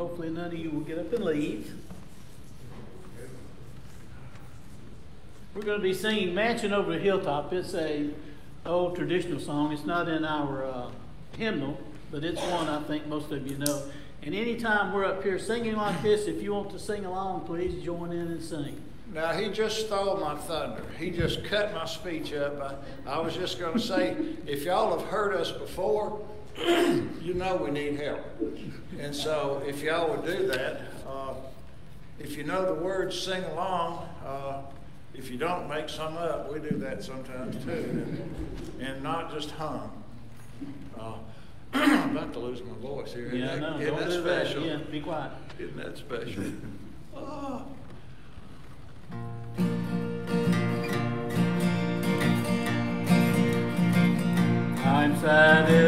Hopefully none of you will get up and leave. We're going to be singing Mansion Over the Hilltop. It's a old traditional song. It's not in our uh, hymnal, but it's one I think most of you know. And anytime we're up here singing like this, if you want to sing along, please join in and sing. Now, he just stole my thunder. He just cut my speech up. I, I was just going to say, if y'all have heard us before, you know we need help. And so, if y'all would do that, uh, if you know the words, sing along. Uh, if you don't, make some up. We do that sometimes too. And, and not just hum. Uh, I'm about to lose my voice here. Yeah, isn't no, that, don't isn't that do that. Yeah, be quiet. Isn't that special? oh. I'm satisfied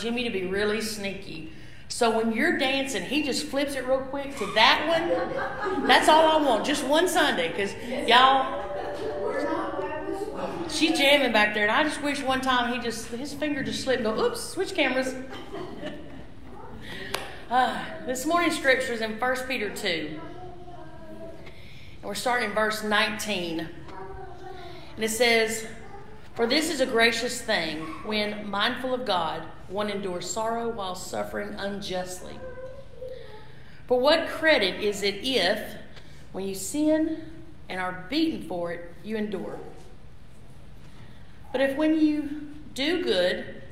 Jimmy to be really sneaky. So when you're dancing, he just flips it real quick to that one. That's all I want, just one Sunday, because y'all. She's jamming back there, and I just wish one time he just his finger just slipped and go, "Oops, switch cameras." Uh, this morning's scripture is in 1 Peter 2. And we're starting in verse 19. And it says, For this is a gracious thing when, mindful of God, one endures sorrow while suffering unjustly. For what credit is it if, when you sin and are beaten for it, you endure? But if when you do good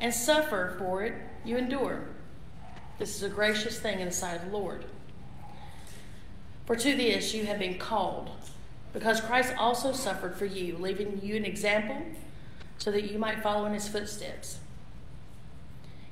and suffer for it, you endure, this is a gracious thing in the sight of the Lord. For to this you have been called, because Christ also suffered for you, leaving you an example so that you might follow in his footsteps.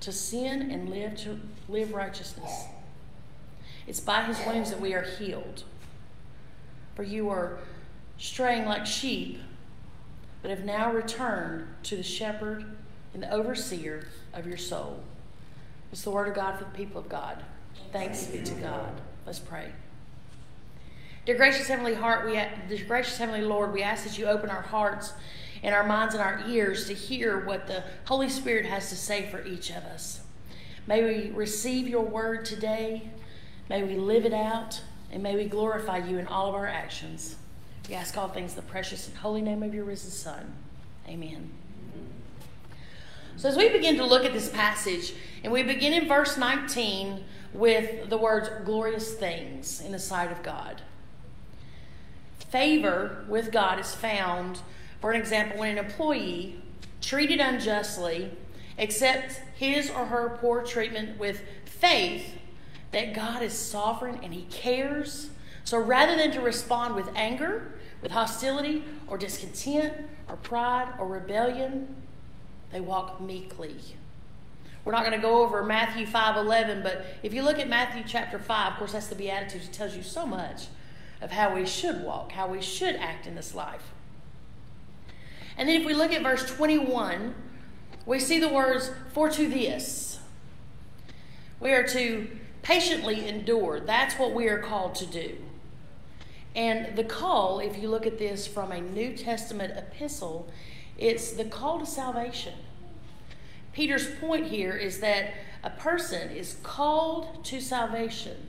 to sin and live to live righteousness. It's by his wounds that we are healed. For you are straying like sheep, but have now returned to the shepherd and the overseer of your soul. It's the word of God for the people of God. Thanks be to God. Let's pray. Dear gracious heavenly heart, we dear gracious heavenly Lord, we ask that you open our hearts and our minds and our ears to hear what the Holy Spirit has to say for each of us. May we receive your word today. May we live it out. And may we glorify you in all of our actions. We ask all things in the precious and holy name of your risen Son. Amen. So, as we begin to look at this passage, and we begin in verse 19 with the words glorious things in the sight of God. Favor with God is found for an example, when an employee treated unjustly accepts his or her poor treatment with faith that God is sovereign and he cares. So rather than to respond with anger, with hostility, or discontent, or pride, or rebellion, they walk meekly. We're not going to go over Matthew 5:11, but if you look at Matthew chapter 5, of course that's the beatitudes, it tells you so much of how we should walk, how we should act in this life. And then if we look at verse 21, we see the words, for to this. We are to patiently endure. That's what we are called to do. And the call, if you look at this from a New Testament epistle, it's the call to salvation. Peter's point here is that a person is called to salvation,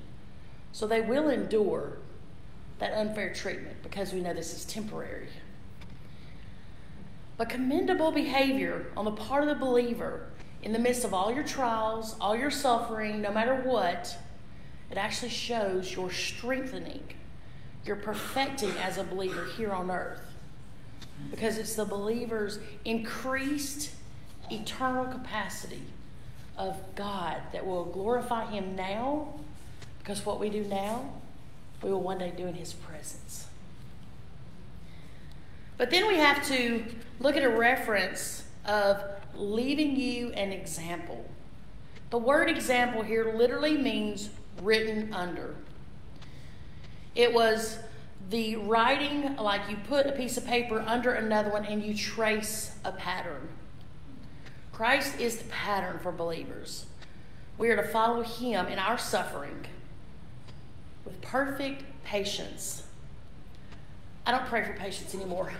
so they will endure that unfair treatment because we know this is temporary. But commendable behavior on the part of the believer in the midst of all your trials, all your suffering, no matter what, it actually shows your strengthening, your perfecting as a believer here on earth. Because it's the believer's increased eternal capacity of God that will glorify Him now, because what we do now, we will one day do in His presence. But then we have to look at a reference of leaving you an example. The word example here literally means written under. It was the writing, like you put a piece of paper under another one and you trace a pattern. Christ is the pattern for believers. We are to follow him in our suffering with perfect patience. I don't pray for patience anymore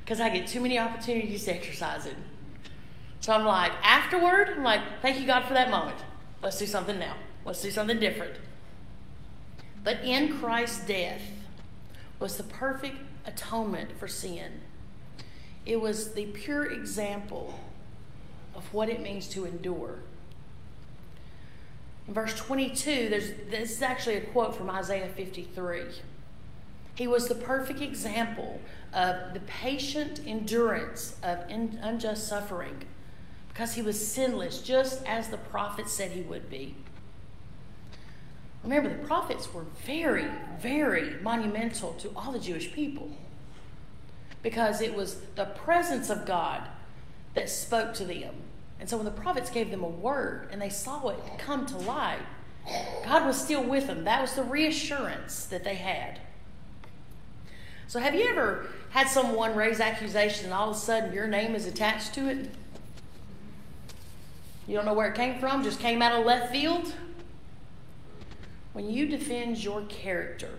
because I get too many opportunities to exercise it. So I'm like, afterward, I'm like, thank you, God, for that moment. Let's do something now. Let's do something different. But in Christ's death was the perfect atonement for sin. It was the pure example of what it means to endure. In verse 22, there's, this is actually a quote from Isaiah 53. He was the perfect example of the patient endurance of unjust suffering because he was sinless, just as the prophet said he would be. Remember, the prophets were very, very monumental to all the Jewish people because it was the presence of God that spoke to them. And so when the prophets gave them a word and they saw it come to light, God was still with them. That was the reassurance that they had. So, have you ever had someone raise accusation and all of a sudden your name is attached to it? You don't know where it came from, just came out of left field? When you defend your character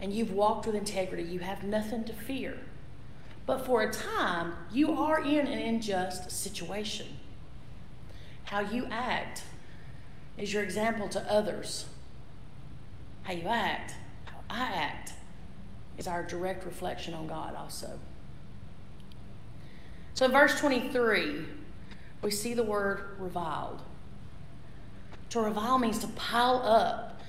and you've walked with integrity, you have nothing to fear. But for a time, you are in an unjust situation. How you act is your example to others. How you act, how I act, is our direct reflection on God also. So in verse 23, we see the word reviled. To revile means to pile up,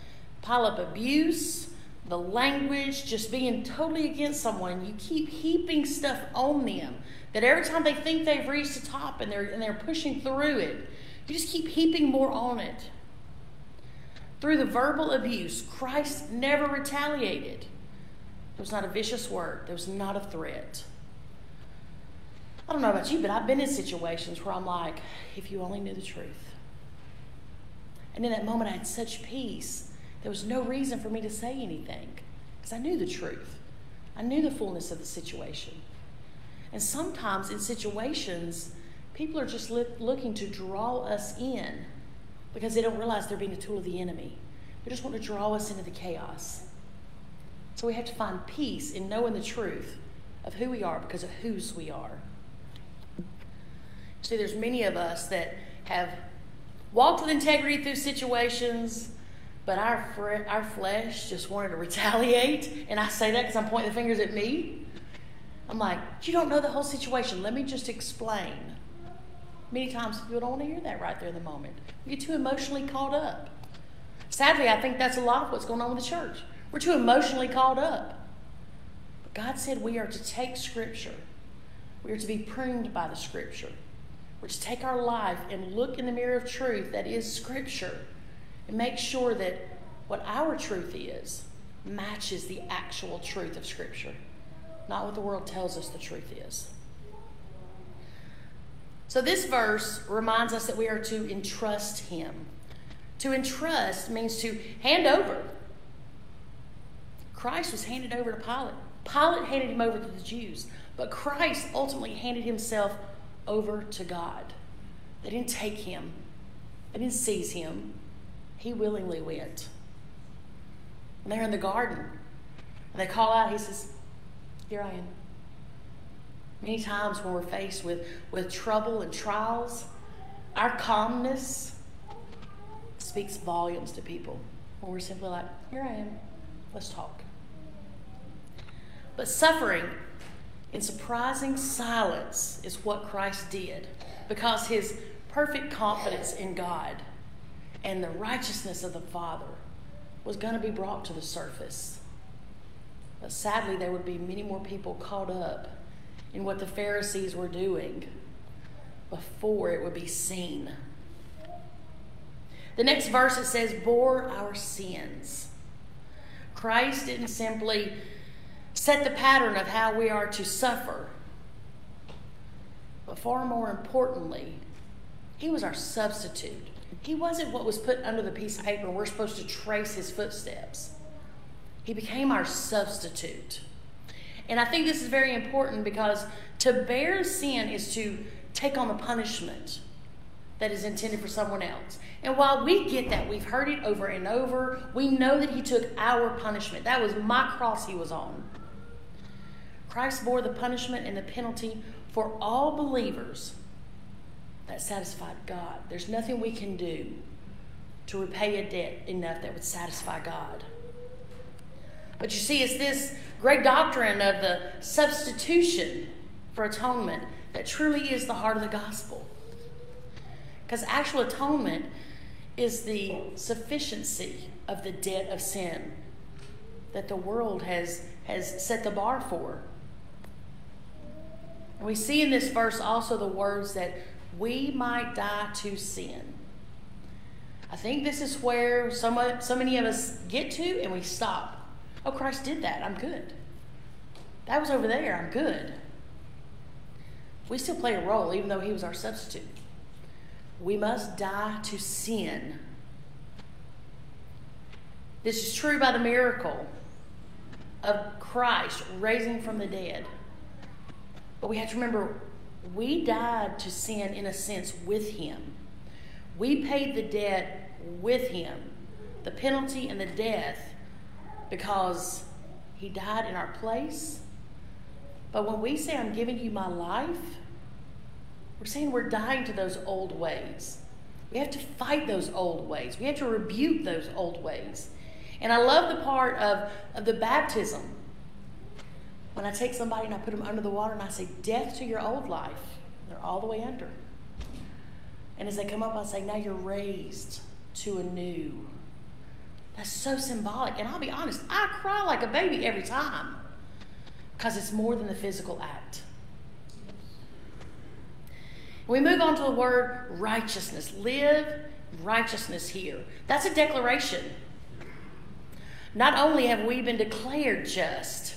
pile up abuse, the language, just being totally against someone. You keep heaping stuff on them that every time they think they've reached the top and they're, and they're pushing through it, you just keep heaping more on it. Through the verbal abuse, Christ never retaliated. There was not a vicious word, there was not a threat. I don't know about you, but I've been in situations where I'm like, if you only knew the truth. And in that moment, I had such peace. There was no reason for me to say anything because I knew the truth. I knew the fullness of the situation. And sometimes in situations, people are just li- looking to draw us in because they don't realize they're being a tool of the enemy. They just want to draw us into the chaos. So we have to find peace in knowing the truth of who we are because of whose we are. See, there's many of us that have walked with integrity through situations, but our, our flesh just wanted to retaliate. And I say that because I'm pointing the fingers at me. I'm like, you don't know the whole situation. Let me just explain. Many times people don't want to hear that right there in the moment. We get too emotionally caught up. Sadly, I think that's a lot of what's going on with the church. We're too emotionally caught up. But God said we are to take Scripture, we are to be pruned by the Scripture. We're to take our life and look in the mirror of truth that is Scripture and make sure that what our truth is matches the actual truth of Scripture, not what the world tells us the truth is. So, this verse reminds us that we are to entrust Him. To entrust means to hand over. Christ was handed over to Pilate. Pilate handed him over to the Jews, but Christ ultimately handed himself over to God. They didn't take him, they didn't seize him. He willingly went. And they're in the garden, and they call out, he says, Here I am. Many times when we're faced with, with trouble and trials, our calmness speaks volumes to people. When we're simply like, Here I am, let's talk. But suffering in surprising silence is what Christ did because his perfect confidence in God and the righteousness of the Father was going to be brought to the surface. But sadly, there would be many more people caught up in what the Pharisees were doing before it would be seen. The next verse it says, bore our sins. Christ didn't simply set the pattern of how we are to suffer. But far more importantly, he was our substitute. He wasn't what was put under the piece of paper. We're supposed to trace his footsteps. He became our substitute. And I think this is very important because to bear sin is to take on the punishment that is intended for someone else. And while we get that, we've heard it over and over, we know that He took our punishment. That was my cross He was on. Christ bore the punishment and the penalty for all believers that satisfied God. There's nothing we can do to repay a debt enough that would satisfy God. But you see, it's this great doctrine of the substitution for atonement that truly is the heart of the gospel. Because actual atonement is the sufficiency of the debt of sin that the world has, has set the bar for. We see in this verse also the words that we might die to sin. I think this is where so, so many of us get to and we stop. Oh, Christ did that. I'm good. That was over there. I'm good. We still play a role, even though He was our substitute. We must die to sin. This is true by the miracle of Christ raising from the dead. But we have to remember we died to sin in a sense with Him. We paid the debt with Him, the penalty and the death because he died in our place. But when we say, I'm giving you my life, we're saying we're dying to those old ways. We have to fight those old ways. We have to rebuke those old ways. And I love the part of, of the baptism. When I take somebody and I put them under the water and I say, Death to your old life. They're all the way under. And as they come up, I say, Now you're raised to a new that's so symbolic. And I'll be honest, I cry like a baby every time because it's more than the physical act. We move on to the word righteousness. Live righteousness here. That's a declaration. Not only have we been declared just,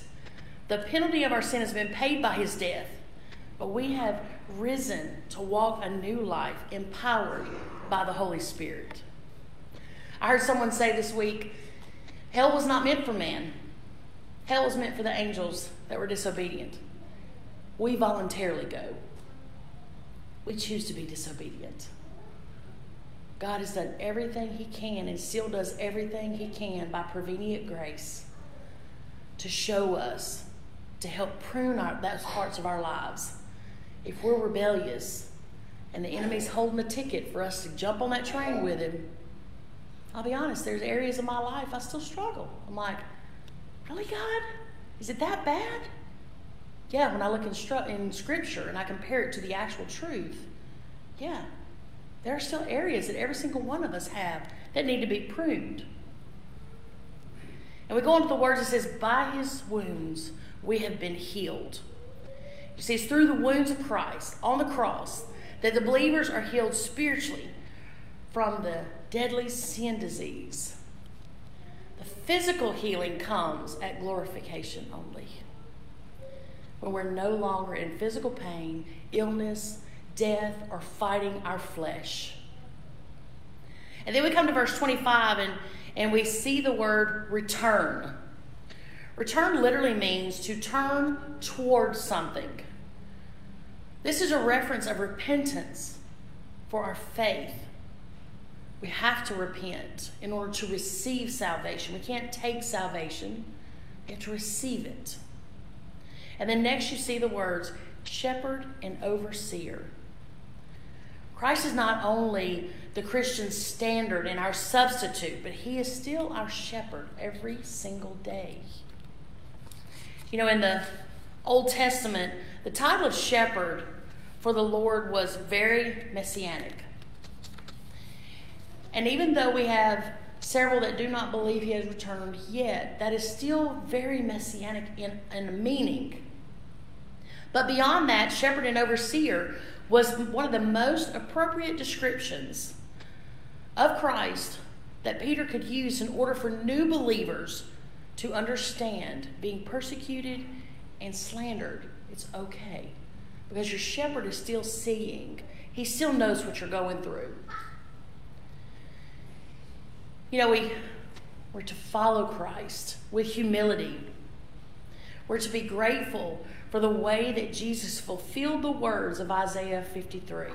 the penalty of our sin has been paid by his death, but we have risen to walk a new life empowered by the Holy Spirit. I heard someone say this week hell was not meant for man, hell was meant for the angels that were disobedient. We voluntarily go, we choose to be disobedient. God has done everything He can and still does everything He can by prevenient grace to show us, to help prune our, those parts of our lives. If we're rebellious and the enemy's holding a ticket for us to jump on that train with him, I'll be honest, there's areas of my life I still struggle. I'm like, really, God? Is it that bad? Yeah, when I look in, stru- in Scripture and I compare it to the actual truth, yeah, there are still areas that every single one of us have that need to be pruned. And we go into the words that says, By his wounds we have been healed. You see, it's through the wounds of Christ on the cross that the believers are healed spiritually from the deadly sin disease. The physical healing comes at glorification only. When we're no longer in physical pain, illness, death, or fighting our flesh. And then we come to verse 25 and, and we see the word return. Return literally means to turn towards something. This is a reference of repentance for our faith we have to repent in order to receive salvation. We can't take salvation, we have to receive it. And then next you see the words shepherd and overseer. Christ is not only the Christian standard and our substitute, but he is still our shepherd every single day. You know, in the Old Testament, the title of shepherd for the Lord was very messianic. And even though we have several that do not believe he has returned yet, that is still very messianic in, in meaning. But beyond that, shepherd and overseer was one of the most appropriate descriptions of Christ that Peter could use in order for new believers to understand being persecuted and slandered. It's okay because your shepherd is still seeing, he still knows what you're going through. You know, we, we're to follow Christ with humility. We're to be grateful for the way that Jesus fulfilled the words of Isaiah 53.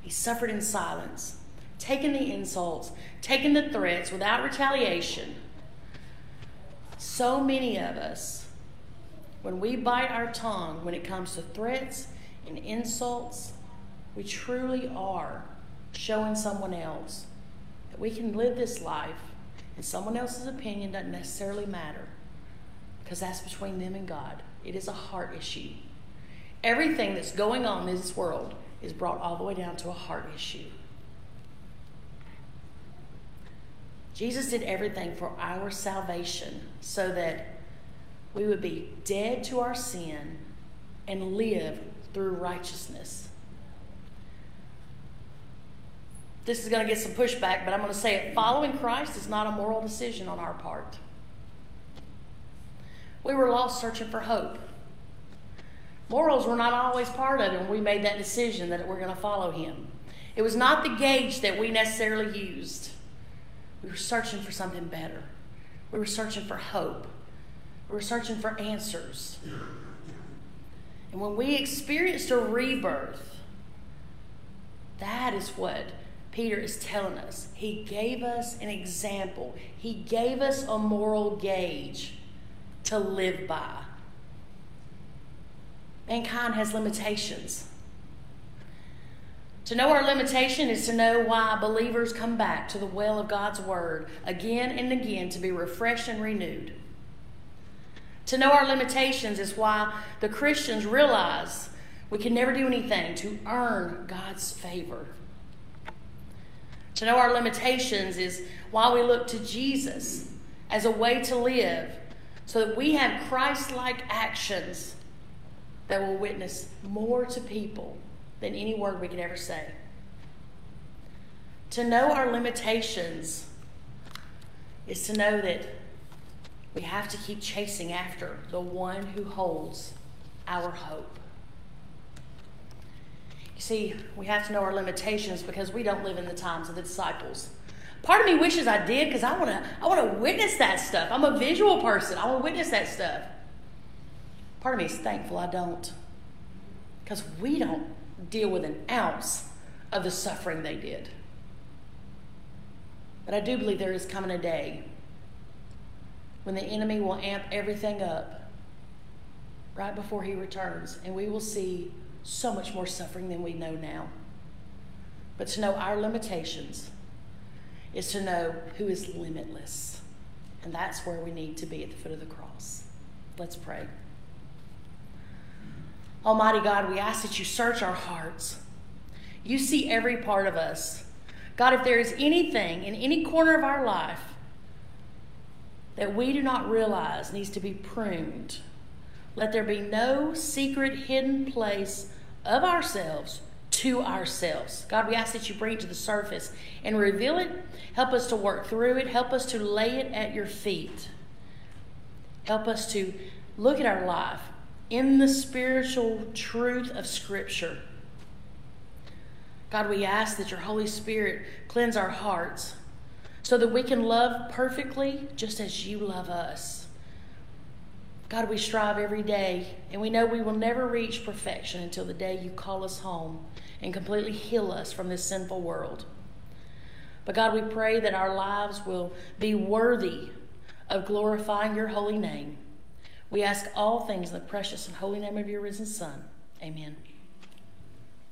He suffered in silence, taking the insults, taking the threats without retaliation. So many of us, when we bite our tongue when it comes to threats and insults, we truly are showing someone else that we can live this life and someone else's opinion doesn't necessarily matter because that's between them and God. It is a heart issue. Everything that's going on in this world is brought all the way down to a heart issue. Jesus did everything for our salvation so that we would be dead to our sin and live through righteousness. This is going to get some pushback, but I'm going to say it. Following Christ is not a moral decision on our part. We were lost searching for hope. Morals were not always part of it when we made that decision that we're going to follow Him. It was not the gauge that we necessarily used. We were searching for something better. We were searching for hope. We were searching for answers. And when we experienced a rebirth, that is what Peter is telling us. He gave us an example, he gave us a moral gauge to live by. Mankind has limitations. To know our limitation is to know why believers come back to the well of God's Word again and again to be refreshed and renewed. To know our limitations is why the Christians realize we can never do anything to earn God's favor. To know our limitations is why we look to Jesus as a way to live so that we have Christ like actions that will witness more to people than any word we could ever say. To know our limitations is to know that we have to keep chasing after the one who holds our hope. You see, we have to know our limitations because we don't live in the times of the disciples. Part of me wishes I did because I want to I want to witness that stuff. I'm a visual person. I want to witness that stuff. Part of me is thankful I don't. Because we don't deal with an ounce of the suffering they did. But I do believe there is coming a day when the enemy will amp everything up right before he returns, and we will see so much more suffering than we know now. But to know our limitations is to know who is limitless. And that's where we need to be at the foot of the cross. Let's pray. Almighty God, we ask that you search our hearts. You see every part of us. God, if there is anything in any corner of our life that we do not realize needs to be pruned, let there be no secret hidden place of ourselves to ourselves. God, we ask that you bring it to the surface and reveal it. Help us to work through it. Help us to lay it at your feet. Help us to look at our life in the spiritual truth of Scripture. God, we ask that your Holy Spirit cleanse our hearts so that we can love perfectly just as you love us. God, we strive every day, and we know we will never reach perfection until the day you call us home and completely heal us from this sinful world. But God, we pray that our lives will be worthy of glorifying your holy name. We ask all things in the precious and holy name of your risen Son. Amen.